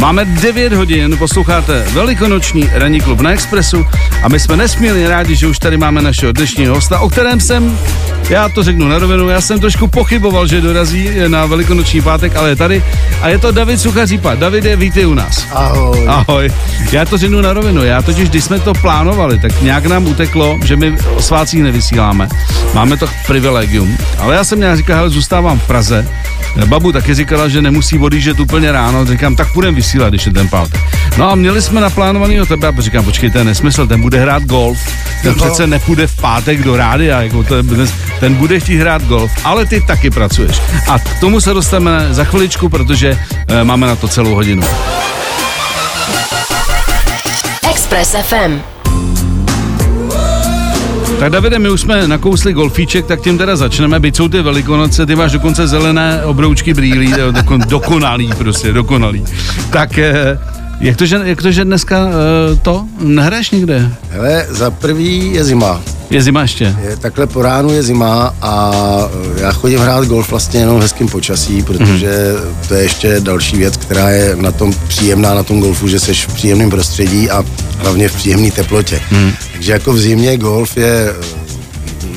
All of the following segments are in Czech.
Máme 9 hodin, posloucháte velikonoční ranní klub na Expressu a my jsme nesmírně rádi, že už tady máme našeho dnešního hosta, o kterém jsem, já to řeknu na rovinu, já jsem trošku pochyboval, že dorazí na velikonoční pátek, ale je tady a je to David Suchařípa. Davide, vítej u nás. Ahoj. Ahoj. Já to řeknu na rovinu, já totiž, když jsme to plánovali, tak nějak nám uteklo, že my o svácích nevysíláme. Máme to privilegium, ale já jsem nějak říkal, hele, zůstávám v Praze, Babu taky říkala, že nemusí odjíždět úplně ráno. Říkám, tak půjdeme vysílat, když je ten pátek. No a měli jsme naplánovaný o tebe a říkám, počkej, to je nesmysl, ten bude hrát golf. Ten no. přece nepůjde v pátek do rádia, jako to je, ten bude chtít hrát golf, ale ty taky pracuješ. A k tomu se dostaneme za chviličku, protože e, máme na to celou hodinu. Express FM. Tak Davide, my už jsme nakousli golfíček, tak tím teda začneme. Byť jsou ty velikonoce, ty máš dokonce zelené obroučky brýlí, dokon, dokonalý prostě, dokonalý. Tak eh, jak to, že, jak to, že dneska uh, to nehraješ nikde? Hele, za prvý je zima. Je zima ještě? Je, takhle po ránu je zima a eh, já chodím hrát golf vlastně jenom v hezkém počasí, protože mm. to je ještě další věc, která je na tom příjemná na tom golfu, že jsi v příjemném prostředí a hlavně v příjemné teplotě. Mm. Takže jako v zimě golf je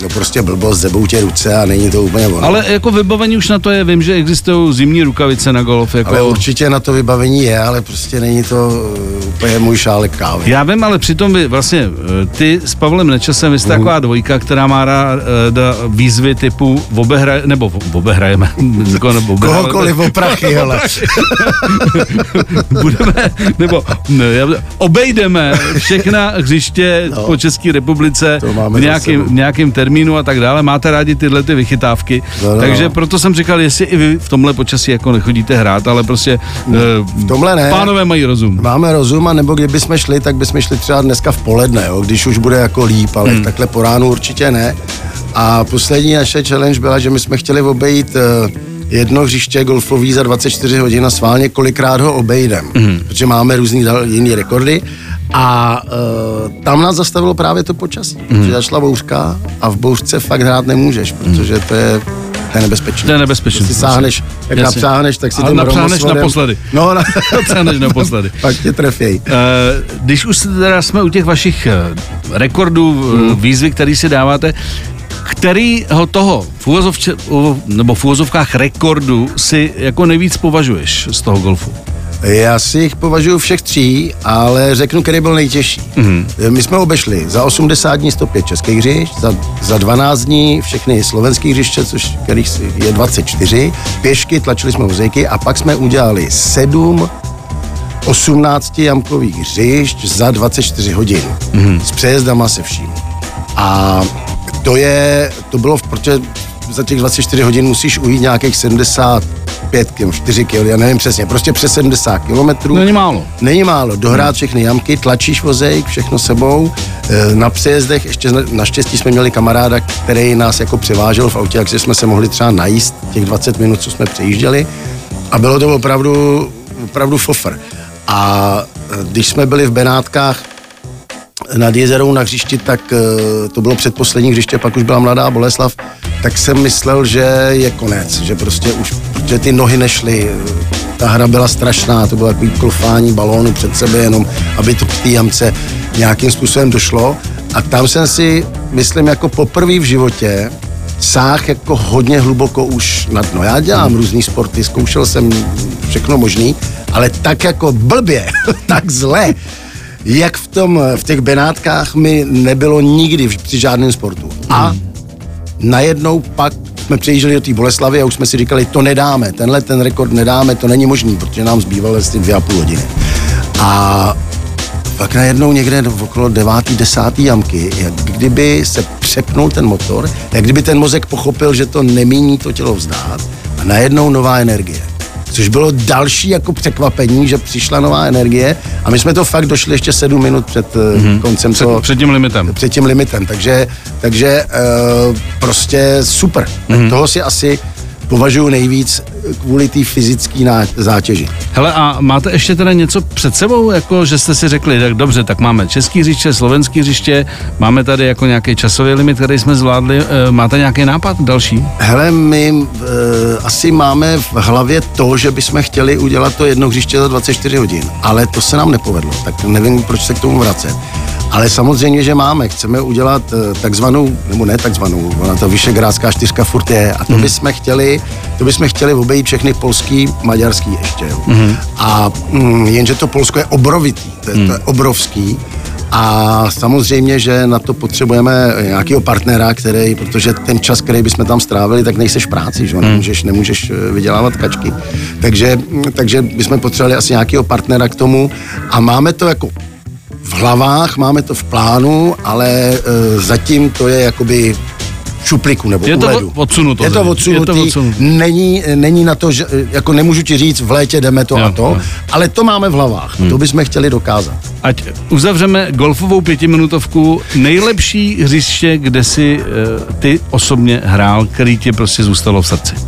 no prostě blbost, zebou tě ruce a není to úplně ono. Ale jako vybavení už na to je, vím, že existují zimní rukavice na golf. Jako... Ale určitě na to vybavení je, ale prostě není to uh, úplně můj šálek kávy. Já vím, ale přitom by vlastně uh, ty s Pavlem Nečasem, vy jste mm. taková dvojka, která má rád uh, výzvy typu obehraje, nebo obehrajeme. nebo Kohokoliv o prachy, hele. Budeme, nebo ne, obejdeme všechna hřiště no, po České republice v nějakým, nějakým termínu termínu a tak dále, máte rádi tyhle ty vychytávky. No, no. Takže proto jsem říkal, jestli i vy v tomhle počasí jako nechodíte hrát, ale prostě no, v tomhle ne. pánové mají rozum. Máme rozum a nebo kdyby jsme šli, tak bychom šli třeba dneska v poledne, jo, když už bude jako líp, ale hmm. takhle po ránu určitě ne. A poslední naše challenge byla, že my jsme chtěli obejít uh, jedno hřiště golfový za 24 hodin a sválně kolikrát ho obejdem, mm. protože máme různý jiný rekordy a uh, tam nás zastavilo právě to počasí, mm. protože začala bouřka a v bouřce fakt hrát nemůžeš, protože to je to je nebezpečné. To je nebezpečné. Když si sáhneš, jak Jasně. napřáhneš, tak si to napřáhneš naposledy. No, na... napřáhneš naposledy. Pak tě trefěj. Uh, když už teda jsme u těch vašich uh, rekordů, hmm. výzvy, které si dáváte, kterýho toho v úvozovče, nebo v úvozovkách rekordu si jako nejvíc považuješ z toho golfu? Já si jich považuji všech tří, ale řeknu, který byl nejtěžší. Mm-hmm. My jsme obešli za 80 dní 105 českých hřišť, za, za 12 dní všechny slovenské hřiště, což kterých je 24, pěšky, tlačili jsme vozejky a pak jsme udělali 7 18 jamkových hřišť za 24 hodin. Mm-hmm. S přejezdama se vším. A to je, to bylo, protože za těch 24 hodin musíš ujít nějakých 75 km, 4 km, já nevím přesně, prostě přes 70 km. Není málo. Není málo, dohrát všechny jamky, tlačíš vozejk, všechno sebou. E, na přejezdech ještě naštěstí jsme měli kamaráda, který nás jako převážel v autě, takže jsme se mohli třeba najíst těch 20 minut, co jsme přejížděli. A bylo to opravdu, opravdu fofr. A e, když jsme byli v Benátkách, nad jezerou na hřišti, tak eh, to bylo předposlední hřiště, pak už byla mladá Boleslav, tak jsem myslel, že je konec, že prostě už, protože ty nohy nešly, ta hra byla strašná, to bylo takový klofání balónu před sebe, jenom aby to k té jamce nějakým způsobem došlo. A tam jsem si, myslím, jako poprvé v životě sáh jako hodně hluboko už na dno. Já dělám různý sporty, zkoušel jsem všechno možný, ale tak jako blbě, tak zle, jak v, tom, v těch Benátkách mi nebylo nikdy při žádném sportu. A hmm. najednou pak jsme přejížděli do té Boleslavy a už jsme si říkali, to nedáme, tenhle ten rekord nedáme, to není možný, protože nám zbývaly asi dvě a půl hodiny. A pak najednou někde okolo devátý, desátý jamky, jak kdyby se přepnul ten motor, jak kdyby ten mozek pochopil, že to nemíní to tělo vzdát a najednou nová energie což bylo další jako překvapení, že přišla nová energie a my jsme to fakt došli ještě sedm minut před mm-hmm. koncem před, toho, před tím limitem. Před tím limitem, takže, takže uh, prostě super. Mm-hmm. Toho si asi považuji nejvíc kvůli té fyzické zátěži. Hele, a máte ještě teda něco před sebou, jako že jste si řekli, tak dobře, tak máme český hřiště, slovenský hřiště, máme tady jako nějaký časový limit, který jsme zvládli, e, máte nějaký nápad další? Hele, my e, asi máme v hlavě to, že bychom chtěli udělat to jedno hřiště za 24 hodin, ale to se nám nepovedlo, tak nevím, proč se k tomu vracet. Ale samozřejmě, že máme. Chceme udělat eh, takzvanou, nebo ne takzvanou, ona to Vyšegrádská čtyřka furt je, a to mm. bychom chtěli, to bychom chtěli obejít všechny polský, maďarský ještě. Mm. A mm, jenže to Polsko je obrovitý, to je, mm. to je mhm. obrovský. A samozřejmě, že na to potřebujeme nějakého partnera, který, protože ten čas, který bychom tam strávili, tak nejseš v práci, že? Hmm. Nemůžeš, nemůžeš eh, vydělávat kačky. Takže, takže bychom potřebovali asi nějakého partnera k tomu a máme to jako v hlavách, máme to v plánu, ale e, zatím to je jakoby šupliku nebo je to uledu. odsunuto. Je to odsunutý, je to odsunutý. Není, není na to, že, jako nemůžu ti říct, v létě jdeme to jo, a to, jo. ale to máme v hlavách. Hmm. To bychom chtěli dokázat. Ať uzavřeme golfovou pětiminutovku. Nejlepší hřiště, kde si uh, ty osobně hrál, který ti prostě zůstalo v srdci? Uh,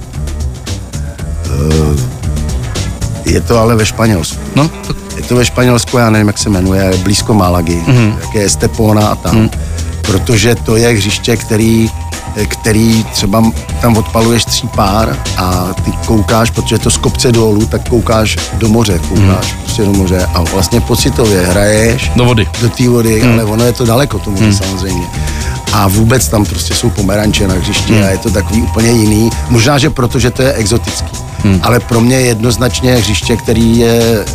je to ale ve Španělsku. No, je to ve Španělsku, já nevím, jak se jmenuje, blízko Málagy, mm-hmm. jak je Stepona a tam. Mm. Protože to je hřiště, který který třeba tam odpaluješ tří pár a ty koukáš, protože to z kopce dolů, tak koukáš do moře, koukáš mm. prostě do moře a vlastně pocitově hraješ do vody, do té vody, mm. ale ono je to daleko tomu mm. samozřejmě. A vůbec tam prostě jsou pomeranče na hřišti mm. a je to takový úplně jiný. Možná, že protože to je exotický. Mm. Ale pro mě jednoznačně hřiště, který je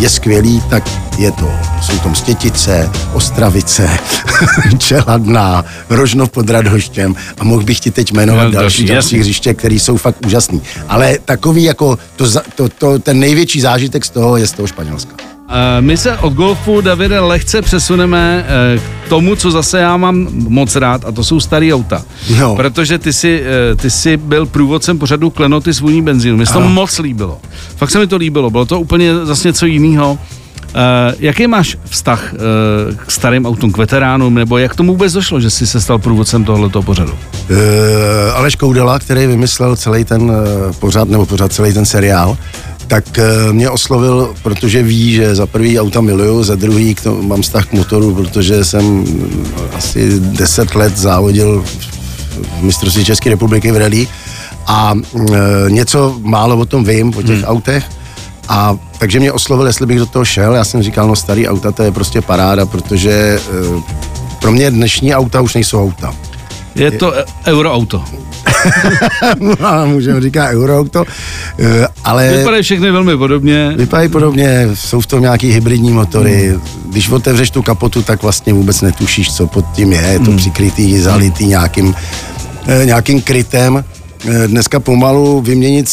je skvělý, tak je to. Jsou tam Stětice, Ostravice, Čeladná, Rožnov pod Radhoštěm a mohl bych ti teď jmenovat no, další, další hřiště, které jsou fakt úžasný. Ale takový jako to, to, to, ten největší zážitek z toho je z toho Španělska. My se od golfu, Davide, lehce přesuneme eh, k tomu, co zase já mám moc rád, a to jsou starý auta. No. Protože ty jsi, eh, ty jsi byl průvodcem pořadu Klenoty s vůní benzínu. Mně se to moc líbilo. Fakt se mi to líbilo. Bylo to úplně zase něco jiného. Uh, jaký máš vztah uh, k starým autům, k veteránům, nebo jak tomu vůbec došlo, že jsi se stal průvodcem tohoto pořadu? Uh, Aleš Koudela, který vymyslel celý ten uh, pořad, nebo pořad celý ten seriál, tak uh, mě oslovil, protože ví, že za prvý auta miluju, za druhý k tomu mám vztah k motoru, protože jsem asi 10 let závodil v mistrovství České republiky v rally a uh, něco málo o tom vím, o těch hmm. autech a takže mě oslovil, jestli bych do toho šel. Já jsem říkal, no starý auta, to je prostě paráda, protože uh, pro mě dnešní auta už nejsou auta. Je to je... euroauto. no, můžeme říkat euroauto, eh, ale... Vypadají všechny velmi podobně. Vypadají podobně, jsou v tom nějaký hybridní motory. Hmm. Když otevřeš tu kapotu, tak vlastně vůbec netušíš, co pod tím je. Je to hmm. přikrytý, zalitý nějakým, eh, nějakým krytem. Dneska pomalu vyměnit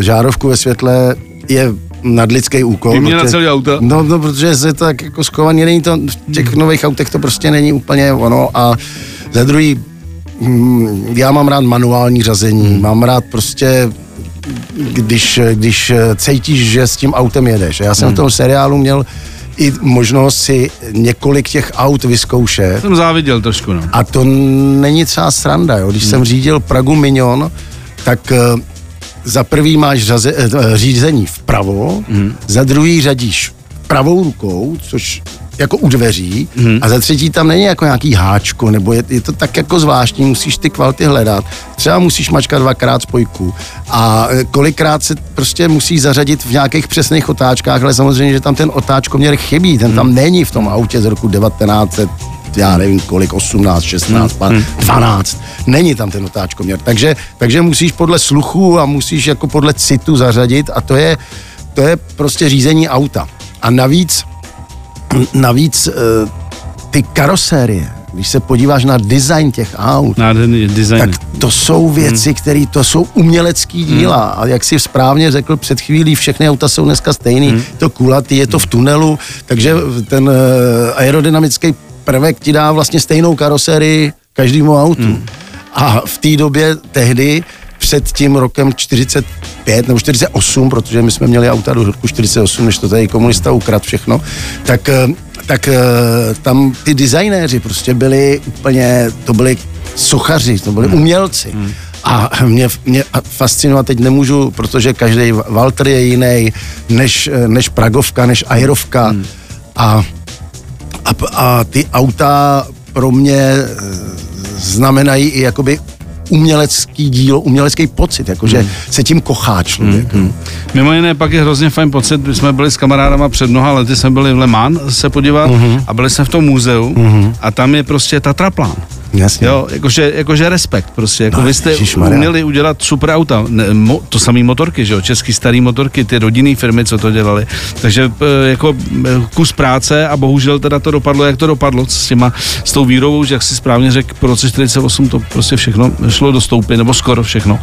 žárovku ve světle je nadlidský úkol. Vyměna protože, celý auto? No, no, protože se tak jako skovaný, není to, v těch hmm. nových autech to prostě není úplně ono a za druhý, já mám rád manuální řazení, hmm. mám rád prostě když, když cítíš, že s tím autem jedeš. Já jsem hmm. v tom seriálu měl i možnost si několik těch aut vyzkoušet. Jsem záviděl trošku, no. A to není třeba sranda, jo. Když hmm. jsem řídil Pragu Minion, tak za prvý máš řaze, eh, řízení vpravo, hmm. za druhý řadíš pravou rukou, což jako u dveří hmm. a za třetí tam není jako nějaký háčko, nebo je, je to tak jako zvláštní, musíš ty kvality hledat. Třeba musíš mačkat dvakrát spojku a eh, kolikrát se prostě musí zařadit v nějakých přesných otáčkách, ale samozřejmě, že tam ten otáčkoměr chybí, ten hmm. tam není v tom autě z roku 1900 já nevím kolik, 18, 16, hmm. 12. Hmm. Není tam ten otáčkoměr. Takže, takže musíš podle sluchu a musíš jako podle citu zařadit a to je, to je prostě řízení auta. A navíc, navíc eh, ty karosérie, když se podíváš na design těch aut, design. tak to jsou věci, hmm. které to jsou umělecký díla. Hmm. A jak si správně řekl před chvílí, všechny auta jsou dneska stejný. Hmm. To kulatý, je to v tunelu, takže ten eh, aerodynamický prvek ti dá vlastně stejnou karosérii každému autu. Hmm. A v té době tehdy před tím rokem 45 nebo 48, protože my jsme měli auta do roku 48, než to tady komunista ukrad všechno, tak, eh, tak eh, tam ty designéři prostě byli úplně, to byli sochaři, to byli hmm. umělci. Hmm. A mě, mě fascinuje, teď nemůžu, protože každý Walter je jiný, než, než Pragovka, než Aerovka. Hmm. A, a, a ty auta pro mě eh, znamenají i jakoby umělecký dílo, umělecký pocit, jakože hmm. se tím kochá člověk. Hmm. Mimo jiné pak je hrozně fajn pocit, my jsme byli s kamarádama před mnoha lety, jsme byli v Le Mans se podívat hmm. a byli jsme v tom muzeu hmm. a tam je prostě Tatraplán. Jasně. Jo, jakože, jakože respekt prostě. Jako no, vy jste ježišmarja. uměli udělat super auta. Ne, mo, to samý motorky, že jo, český starý motorky, ty rodinné firmy, co to dělali. Takže e, jako e, kus práce a bohužel teda to dopadlo, jak to dopadlo s těma, s tou výrobou, že jak si správně řekl, po roce 48 to prostě všechno šlo do stoupy, nebo skoro všechno.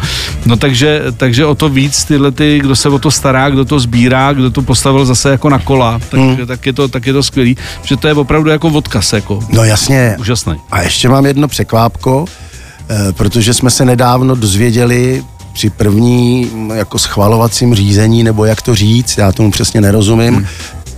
No takže, takže o to víc tyhle ty, kdo se o to stará, kdo to sbírá, kdo to postavil zase jako na kola, tak, hmm. tak, je, to, tak je to skvělý, že to je opravdu jako odkaz, jako. No jasně. Úžasný. A ještě mám jedno překvápko, eh, protože jsme se nedávno dozvěděli při první mm, jako schvalovacím řízení, nebo jak to říct, já tomu přesně nerozumím, hmm.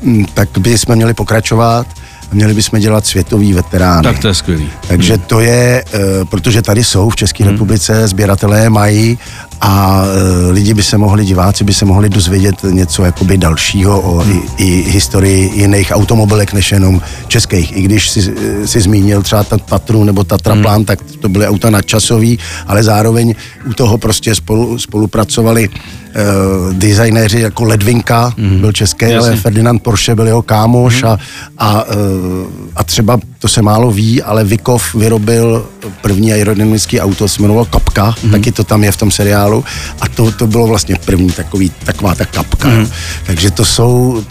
Mm, tak by jsme měli pokračovat měli bychom dělat světový veterány. Tak to je skvělý. Takže hmm. to je, uh, protože tady jsou v České hmm. republice, sběratelé mají a uh, lidi by se mohli, diváci by se mohli dozvědět něco jakoby dalšího o hmm. i, i historii jiných automobilek než jenom českých. I když si, uh, si zmínil třeba ta Tatru nebo Tatraplán, hmm. tak to byly auta nadčasový, ale zároveň u toho prostě spolu, spolupracovali uh, designéři jako Ledvinka, mm-hmm. byl český, Jasně. ale Ferdinand Porsche byl jeho kámoš mm-hmm. a, a, uh, a třeba, to se málo ví, ale Vikov vyrobil první aerodynamický auto, se jmenovalo Kapka, mm-hmm. taky to tam je v tom seriálu a to, to bylo vlastně první takový, taková ta kapka. Mm-hmm. Takže to jsou,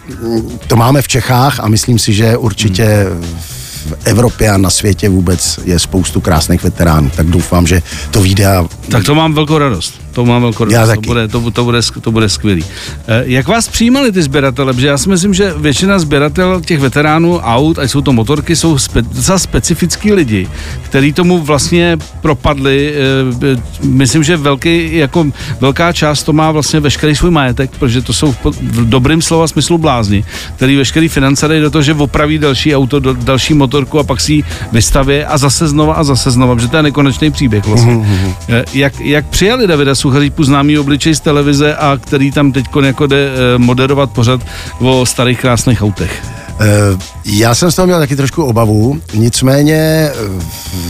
to máme v Čechách a myslím si, že určitě mm-hmm v Evropě a na světě vůbec je spoustu krásných veteránů, tak doufám, že to vyjde. A... Tak to mám velkou radost. To mám velkou radost. To bude, to, to, bude, to bude skvělý. Eh, jak vás přijímali ty sběratele? Protože já si myslím, že většina sběratel těch veteránů aut, ať jsou to motorky, jsou spe, docela specifický lidi, kteří tomu vlastně propadli. Eh, myslím, že velký, jako velká část to má vlastně veškerý svůj majetek, protože to jsou v dobrým slova smyslu blázni, který veškerý finance dají do toho, že opraví další auto, další motorku a pak si ji vystaví a zase znova a zase znova, protože to je nekonečný příběh vlastně. Mm-hmm. Jak, jak přijali Davida Suchaříku známý obličej z televize a který tam teď jako jde eh, moderovat pořad o starých krásných autech. Eh, já jsem z toho měl taky trošku obavu, nicméně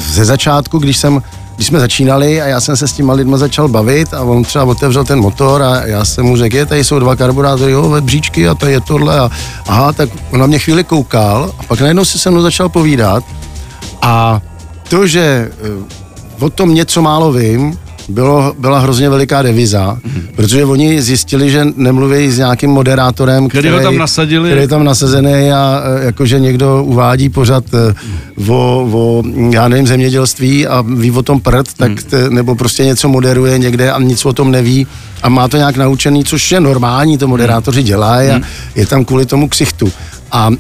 ze začátku, když jsem když jsme začínali a já jsem se s těma lidma začal bavit a on třeba otevřel ten motor a já jsem mu řekl, je, tady jsou dva karburátory, jo, bříčky a to je tohle a aha, tak on na mě chvíli koukal a pak najednou si se mnou začal povídat a to, že eh, o tom něco málo vím, bylo, byla hrozně veliká deviza, mm-hmm. protože oni zjistili, že nemluví s nějakým moderátorem, který, který ho tam nasadili. Který je tam nasazený a e, jakože někdo uvádí pořad mm. o, o, já nevím, zemědělství a ví o tom prd, tak mm. t, nebo prostě něco moderuje někde a nic o tom neví a má to nějak naučený, což je normální, to moderátoři mhm. dělají a mm. je tam kvůli tomu ksichtu. A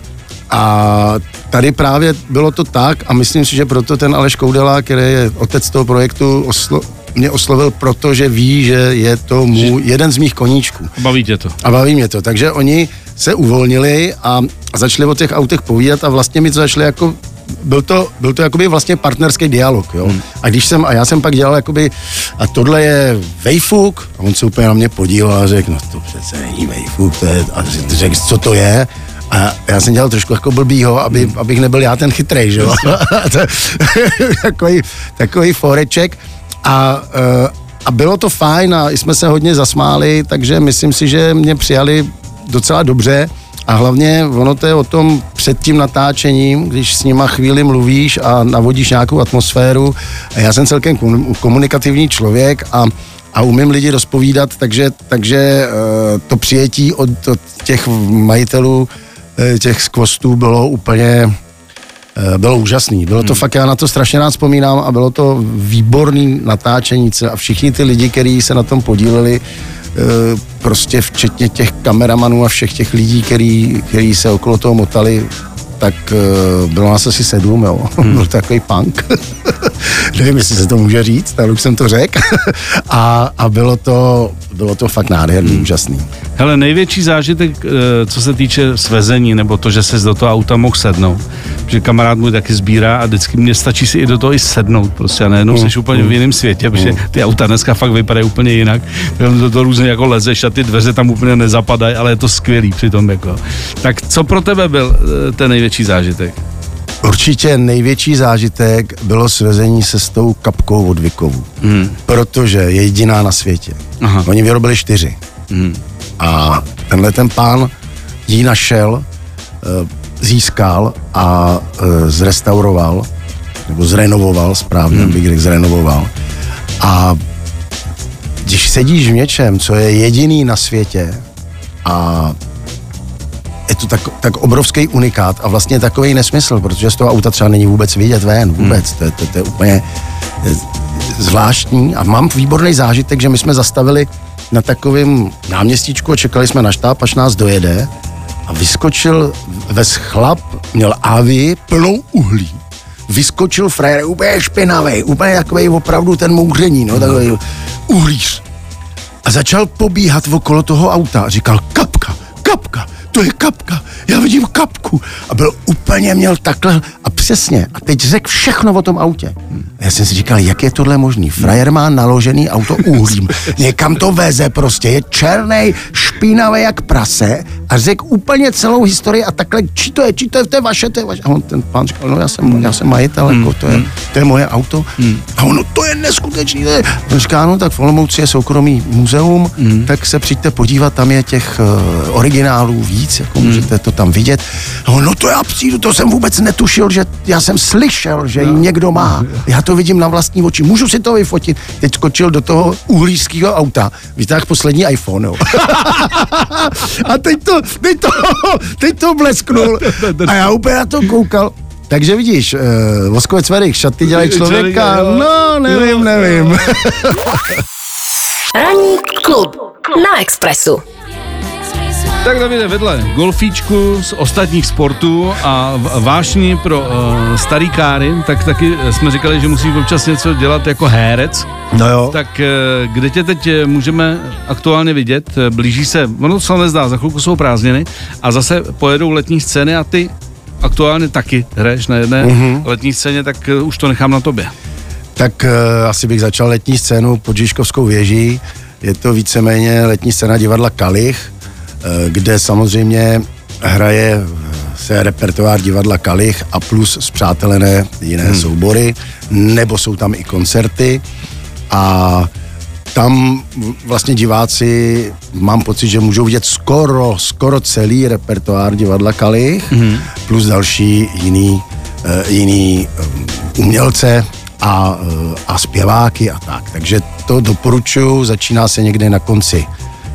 a tady právě bylo to tak a myslím si, že proto ten Aleš Koudela, který je otec toho projektu, oslo, mě oslovil, protože ví, že je to můj, jeden z mých koníčků. Baví tě to. A baví mě to. Takže oni se uvolnili a začali o těch autech povídat a vlastně mi to začali jako byl to, byl to jakoby vlastně partnerský dialog, jo. Hmm. A když jsem, a já jsem pak dělal jakoby, a tohle je Vejfuk, a on se úplně na mě podíval a řekl, no to přece není Vejfuk, to je, a řekl, co to je, a já jsem dělal trošku jako blbýho, aby, hmm. abych nebyl já ten chytrej, že jo. takový, takový foreček. A, eh, a bylo to fajn a jsme se hodně zasmáli, takže myslím si, že mě přijali docela dobře. A hlavně ono to je o tom před tím natáčením, když s nima chvíli mluvíš a navodíš nějakou atmosféru. Já jsem celkem komunikativní člověk a, a umím lidi rozpovídat, takže, takže eh, to přijetí od, od těch majitelů eh, těch skvostů bylo úplně bylo úžasný. Bylo to hmm. fakt, já na to strašně rád vzpomínám a bylo to výborný natáčení a všichni ty lidi, kteří se na tom podíleli, eh, prostě včetně těch kameramanů a všech těch lidí, který, který se okolo toho motali, tak uh, bylo nás asi sedm, jo. Hmm. Byl to takový punk. Nevím, jestli se to může říct, ale už jsem to řekl. a, a bylo to, bylo to fakt nádherný, hmm. úžasný. Hele, největší zážitek, eh, co se týče svezení, nebo to, že se do toho auta mohl sednout, že kamarád můj taky sbírá a vždycky mě stačí si i do toho i sednout prostě a najednou hmm. jsi úplně v jiném světě, protože hmm. ty auta dneska fakt vypadají úplně jinak. Tam to, to různě jako lezeš a ty dveře tam úplně nezapadají, ale je to skvělý přitom jako. Tak co pro tebe byl eh, ten největší zážitek? Určitě největší zážitek bylo svezení se s tou kapkou od Vikovu, hmm. protože je jediná na světě. Aha. Oni vyrobili čtyři. Hmm. A tenhle ten pán ji našel, eh, získal a eh, zrestauroval, nebo zrenovoval, správně hmm. bych řekl zrenovoval. A když sedíš v něčem, co je jediný na světě a je to tak, tak obrovský unikát a vlastně takový nesmysl, protože z toho auta třeba není vůbec vidět ven, hmm. vůbec, hmm. to, to, to je úplně zvláštní a mám výborný zážitek, že my jsme zastavili na takovém náměstíčku a čekali jsme na štáb, až nás dojede a vyskočil ve chlap, měl avi plnou uhlí. Vyskočil frajer úplně špinavý, úplně takový opravdu ten mouření, no, takový uhlíř. A začal pobíhat okolo toho auta a říkal kapka, kapka, to je kapka, já vidím kapku. A byl úplně, měl takhle a přesně. A teď řekl všechno o tom autě. Já jsem si říkal, jak je tohle možný? Frajer má naložený auto uhlím, někam to veze prostě, je černý, špinavý jak prase a řekl úplně celou historii a takhle, či to je, či to je, to je vaše, to je vaše. A on ten pán říkal, no já jsem, já jsem majitel, jako, to, je, to je moje auto. A ono, to je neskutečný. To je. On říká, no tak v Olomouci je soukromý muzeum, tak se přijďte podívat, tam je těch uh, originálů víc, jako můžete to tam vidět. A on, no to já přijdu, to jsem vůbec netušil, že já jsem slyšel, že ji někdo má. Já to vidím na vlastní oči, můžu si to vyfotit. Teď skočil do toho uhlířského auta, vytáhl poslední iPhone, jo. a teď to, teď to, teď to blesknul. A já úplně na to koukal. Takže vidíš, uh, Voskovec Verich, šaty dělají člověka, no nevím, nevím. Ranní klub na Expressu. Tak Davide, vedle golfíčku z ostatních sportů a vášní pro uh, starý káry, tak taky jsme říkali, že musíš občas něco dělat jako herec. No jo. Tak uh, kde tě teď můžeme aktuálně vidět? Blíží se, ono se nezdá, za chvilku jsou prázdniny a zase pojedou letní scény a ty aktuálně taky hraješ na jedné mm-hmm. letní scéně, tak uh, už to nechám na tobě. Tak uh, asi bych začal letní scénu pod Žižkovskou věží. Je to víceméně letní scéna divadla Kalich, Eh, kde samozřejmě hraje se repertoár divadla Kalich a plus zpřátelené jiné hmm. soubory, nebo jsou tam i koncerty a tam vlastně diváci, mám pocit, že můžou vidět skoro, skoro celý repertoár divadla Kalich, hmm. plus další jiný, uh, jiný um, umělce a, a zpěváky a tak. Takže to doporučuji, začíná se někde na konci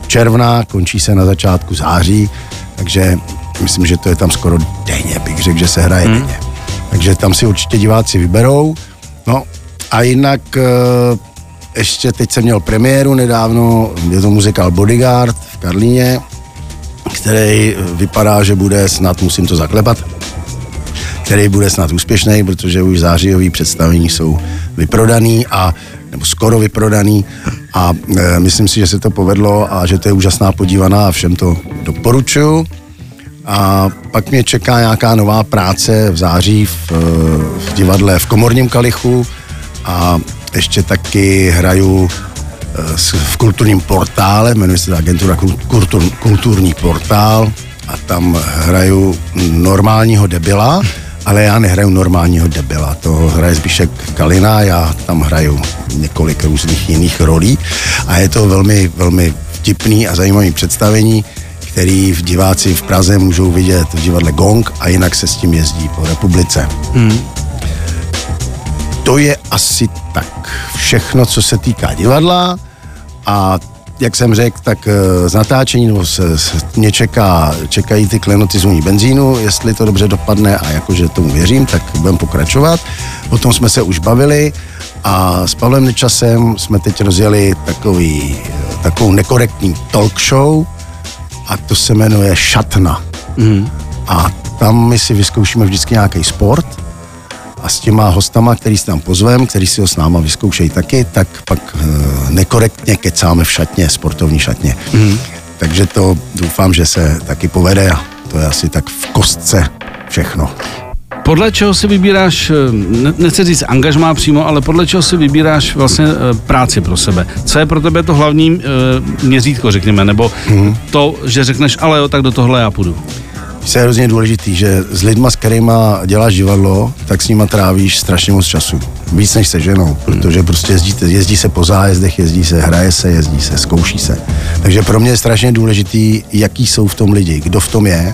června, končí se na začátku září, takže myslím, že to je tam skoro denně, bych řekl, že se hraje hmm. denně. Takže tam si určitě diváci vyberou. No a jinak eh, ještě teď jsem měl premiéru nedávno, je to muzikál Bodyguard v Karlíně, který vypadá, že bude snad, musím to zaklepat, který bude snad úspěšný, protože už zářijový představení jsou vyprodaný a nebo skoro vyprodaný a e, myslím si, že se to povedlo a že to je úžasná podívaná a všem to doporučuju. A pak mě čeká nějaká nová práce v září v, e, v divadle v Komorním Kalichu a ještě taky hraju e, v kulturním portále, jmenuje se to agentura kultur, Kulturní portál a tam hraju normálního debila ale já nehraju normálního debila, to hraje Zbíšek Kalina, já tam hraju několik různých jiných rolí a je to velmi, velmi vtipný a zajímavý představení, který v diváci v Praze můžou vidět v divadle Gong a jinak se s tím jezdí po republice. Hmm. To je asi tak všechno, co se týká divadla a jak jsem řekl, tak eh, z natáčení nebo se, se, mě čeká, čekají ty klenoty zvoní benzínu, jestli to dobře dopadne a jakože tomu věřím, tak budeme pokračovat. O tom jsme se už bavili a s Pavlem Nečasem jsme teď rozjeli takový, takovou nekorektní talk show a to se jmenuje Šatna. Mm. A tam my si vyzkoušíme vždycky nějaký sport a s těma hostama, který si tam pozvem, který si ho s náma vyzkoušejí taky, tak pak e, nekorektně kecáme v šatně, sportovní šatně. Mm. Takže to doufám, že se taky povede a to je asi tak v kostce všechno. Podle čeho si vybíráš, ne, nechci říct angažmá přímo, ale podle čeho si vybíráš vlastně práci pro sebe? Co je pro tebe to hlavní měřítko, řekněme, nebo mm. to, že řekneš, ale jo, tak do tohle já půjdu? Je hrozně důležitý, že s lidma, s kterými děláš divadlo, tak s nima trávíš strašně moc času. Víc než se ženou, protože prostě jezdí, jezdí se po zájezdech, jezdí se, hraje se, jezdí se, zkouší se. Takže pro mě je strašně důležitý, jaký jsou v tom lidi, kdo v tom je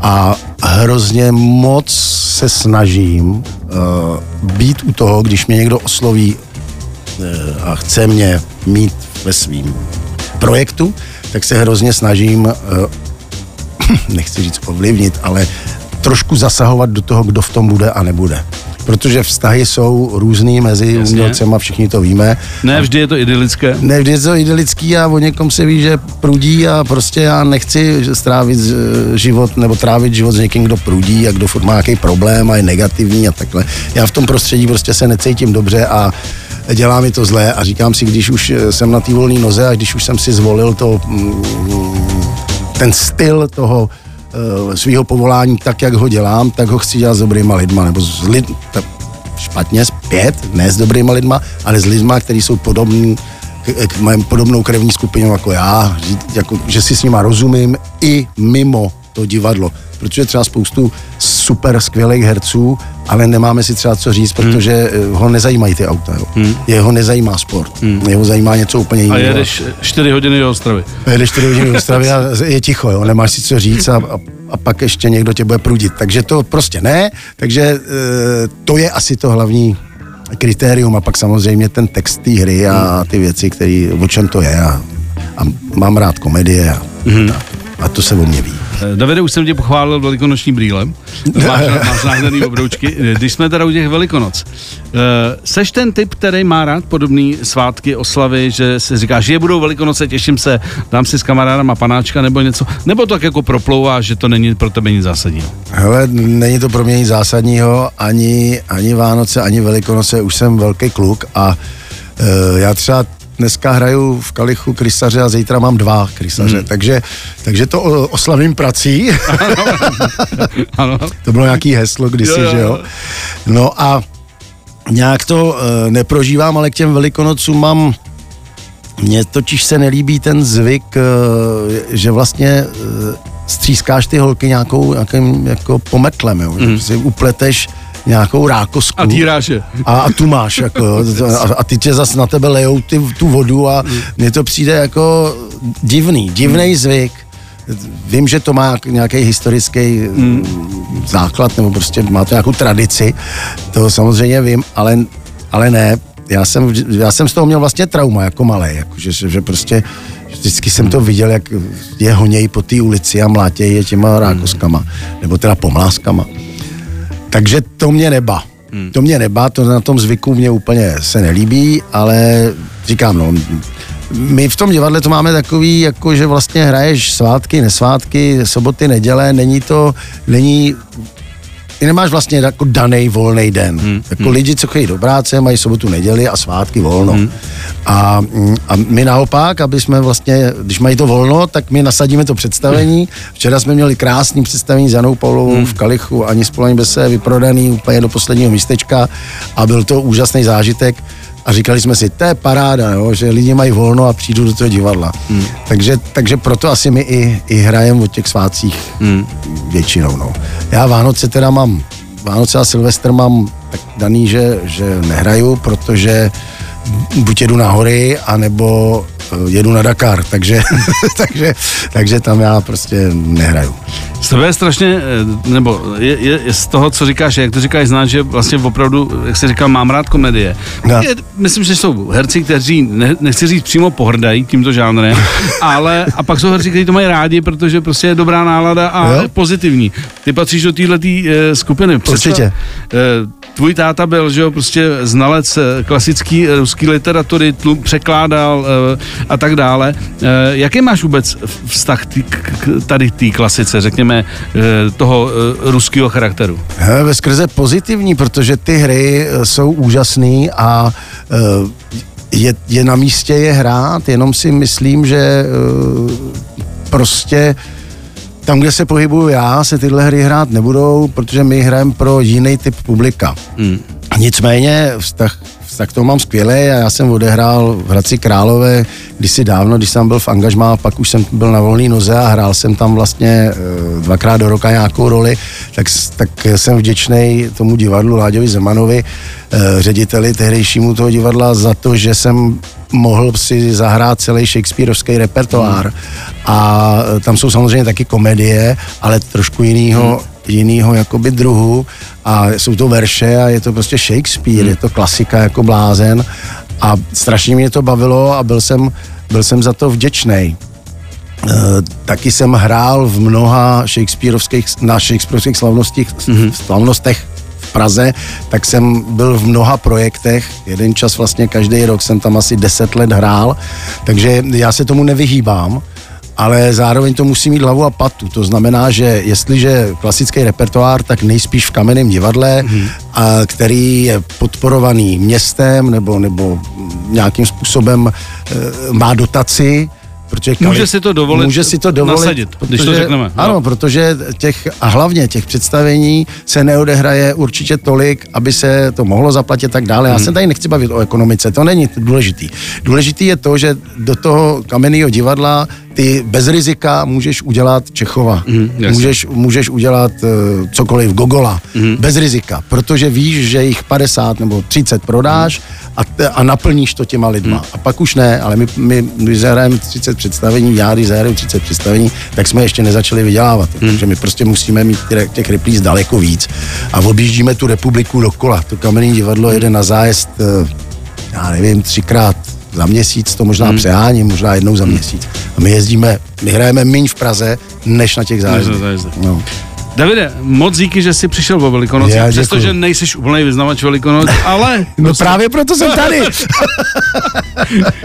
a hrozně moc se snažím uh, být u toho, když mě někdo osloví uh, a chce mě mít ve svým projektu, tak se hrozně snažím uh, nechci říct ovlivnit, ale trošku zasahovat do toho, kdo v tom bude a nebude protože vztahy jsou různý mezi umělcem a všichni to víme. Ne vždy je to idylické. Ne vždy je to idylický a o někom se ví, že prudí a prostě já nechci strávit eh, život nebo trávit život s někým, kdo prudí a kdo furt má nějaký problém a je negativní a takhle. Já v tom prostředí prostě se necítím dobře a dělá mi to zlé a říkám si, když už jsem na té volné noze a když už jsem si zvolil to mm, ten styl toho uh, svého povolání, tak jak ho dělám, tak ho chci dělat s dobrýma lidma, nebo s lid, tak špatně, zpět, ne s dobrýma lidma, ale s lidma, kteří jsou podobní, k, k, mají podobnou krevní skupinu jako já, jako, že si s nima rozumím i mimo to divadlo protože třeba spoustu super skvělých herců, ale nemáme si třeba co říct, hmm. protože hmm. ho nezajímají ty auta. Jo. Hmm. Jeho nezajímá sport. Hmm. Jeho zajímá něco úplně jiného. A jedeš 4 hodiny do Ostravy. A jedeš 4 hodiny do Ostravy a je ticho, jo. nemáš si co říct a, a, a pak ještě někdo tě bude prudit. Takže to prostě ne, takže e, to je asi to hlavní kritérium a pak samozřejmě ten text té hry a ty věci, který, o čem to je a, a mám rád komedie a, hmm. a, a to se o mě ví. Eh, Davide, už jsem tě pochválil velikonoční brýle. Máš, máš nádherný obroučky. Když jsme teda u těch velikonoc. Eh, seš ten typ, který má rád podobný svátky, oslavy, že si říká, že je budou velikonoce, těším se, dám si s kamarádama panáčka nebo něco, nebo tak jako proplouvá, že to není pro tebe nic zásadního? Hele, není to pro mě nic zásadního, ani, ani Vánoce, ani Velikonoce, už jsem velký kluk a já třeba dneska hraju v Kalichu krysaře a zítra mám dva krysaře, hmm. takže, takže to oslavím prací. ano. to bylo nějaký heslo kdysi, jo, jo. že jo. No a nějak to uh, neprožívám, ale k těm velikonocům mám mně totiž se nelíbí ten zvyk, uh, že vlastně uh, střískáš ty holky nějakou, nějakým jako pometlem, jo? Mm. že si upleteš nějakou rákosku. A týráš je. A, a tu máš, jako, a, a ty tě zase na tebe lejou ty, tu vodu a mm. mně to přijde jako divný, divný mm. zvyk. Vím, že to má nějaký historický mm. základ, nebo prostě má to nějakou tradici, to samozřejmě vím, ale, ale ne, já jsem, já jsem z toho měl vlastně trauma jako malý, jako že, že prostě vždycky jsem to viděl, jak je honějí po té ulici a mlátějí je těma rákoskama, nebo teda pomláskama. Takže to mě neba. Hmm. To mě neba, to na tom zvyku mě úplně se nelíbí, ale říkám, no, my v tom divadle to máme takový, jako že vlastně hraješ svátky, nesvátky, soboty, neděle, není to, není ty nemáš vlastně jako daný volný den. Hmm. Jako hmm. lidi, co chodí do práce, mají sobotu, neděli a svátky volno. Hmm. A, a my naopak, aby jsme vlastně, když mají to volno, tak my nasadíme to představení. Včera jsme měli krásný představení s Janou Paulovou hmm. v Kalichu, ani spolení bez se vyprodaný úplně do posledního místečka a byl to úžasný zážitek a říkali jsme si, to je paráda, jo, že lidi mají volno a přijdu do toho divadla. Hmm. Takže, takže proto asi my i, i hrajeme o těch svácích hmm. většinou. No. Já Vánoce teda mám, Vánoce a Silvestr mám tak daný, že, že nehraju, protože buď jedu na hory, anebo eh, jedu na Dakar, takže, takže, takže tam já prostě nehraju. Z tebe je strašně, eh, nebo je, je, je z toho, co říkáš, jak to říkáš, znát, že vlastně opravdu, jak se říká, mám rád komedie. No. Je, myslím, že jsou herci, kteří, ne, nechci říct přímo pohrdají tímto žánrem, ale a pak jsou herci, kteří to mají rádi, protože prostě je dobrá nálada a jo? pozitivní. Ty patříš do této uh, skupiny. Určitě. Uh, tvůj táta byl, že jo, prostě znalec eh, klasický eh, ruský literatury, tlum, překládal uh, a tak dále. Uh, jaký máš vůbec vztah tý, k, tady té klasice, řekněme, uh, toho ruského charakteru? He, ve skrze pozitivní, protože ty hry jsou úžasné a je, je na místě je hrát, jenom si myslím, že prostě tam, kde se pohybuju já, se tyhle hry hrát nebudou, protože my hrajeme pro jiný typ publika. Hmm. Nicméně vztah, vztah to mám skvělý a já jsem odehrál v Hradci Králové kdysi dávno, když jsem byl v angažmá, pak už jsem byl na volné noze a hrál jsem tam vlastně eh, dvakrát do roka nějakou roli, tak, tak jsem vděčný tomu divadlu Láďovi Zemanovi, eh, řediteli tehdejšímu toho divadla za to, že jsem mohl si zahrát celý Shakespeareovský repertoár. Hmm. A tam jsou samozřejmě taky komedie, ale trošku jinýho, jinýho jakoby druhu a jsou to verše a je to prostě Shakespeare, hmm. je to klasika jako blázen a strašně mě to bavilo a byl jsem, byl jsem za to vděčný. Uh, taky jsem hrál v mnoha Shakespeareovských, na Shakespeareovských slavnostích, mm-hmm. slavnostech v Praze, tak jsem byl v mnoha projektech, jeden čas vlastně každý rok jsem tam asi deset let hrál, takže já se tomu nevyhýbám, ale zároveň to musí mít hlavu a patu. To znamená, že jestliže klasický repertoár, tak nejspíš v kamenném divadle, mm-hmm. a, který je podporovaný městem nebo, nebo nějakým způsobem e, má dotaci, Protože kali, může si to dovolit, může si to dovolit nasadit, protože, když to řekneme. Ano, no. protože těch, a hlavně těch představení se neodehraje určitě tolik, aby se to mohlo zaplatit tak dále. Já hmm. se tady nechci bavit o ekonomice, to není důležitý. Důležitý je to, že do toho kamenného divadla ty bez rizika můžeš udělat Čechova, mm, můžeš, můžeš udělat uh, cokoliv, Gogola, mm. bez rizika, protože víš, že jich 50 nebo 30 prodáš a, a naplníš to těma lidma. Mm. A pak už ne, ale my, my když zahrajeme 30 představení, já když zahraju 30 představení, tak jsme ještě nezačali vydělávat, mm. takže my prostě musíme mít těch, těch replíz daleko víc a objíždíme tu republiku dokola. To kamenné divadlo jede na zájezd, uh, já nevím, třikrát za měsíc, to možná hmm. přeháním, možná jednou za měsíc. A my jezdíme, my hrajeme méně v Praze, než na těch zájezdech. No. Davide, moc díky, že jsi přišel o Velikonoci, přestože nejsi úplný vyznavač Velikonoc, ale... no prostě... právě proto jsem tady.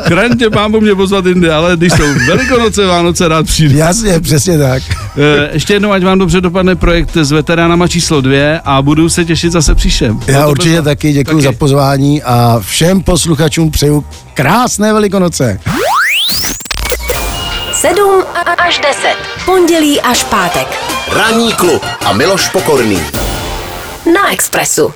Chraň tě, pán mě pozvat jindy, ale když jsou Velikonoce, Vánoce, rád přijdu. Jasně, přesně tak. Eh, ještě jednou, ať vám dobře dopadne projekt s veteránama číslo dvě a budu se těšit zase příšem. Já určitě bezva. taky děkuji za pozvání a všem posluchačům přeju krásné Velikonoce. 7 až 10. Pondělí až pátek. Ranní klub a Miloš Pokorný. Na Expressu.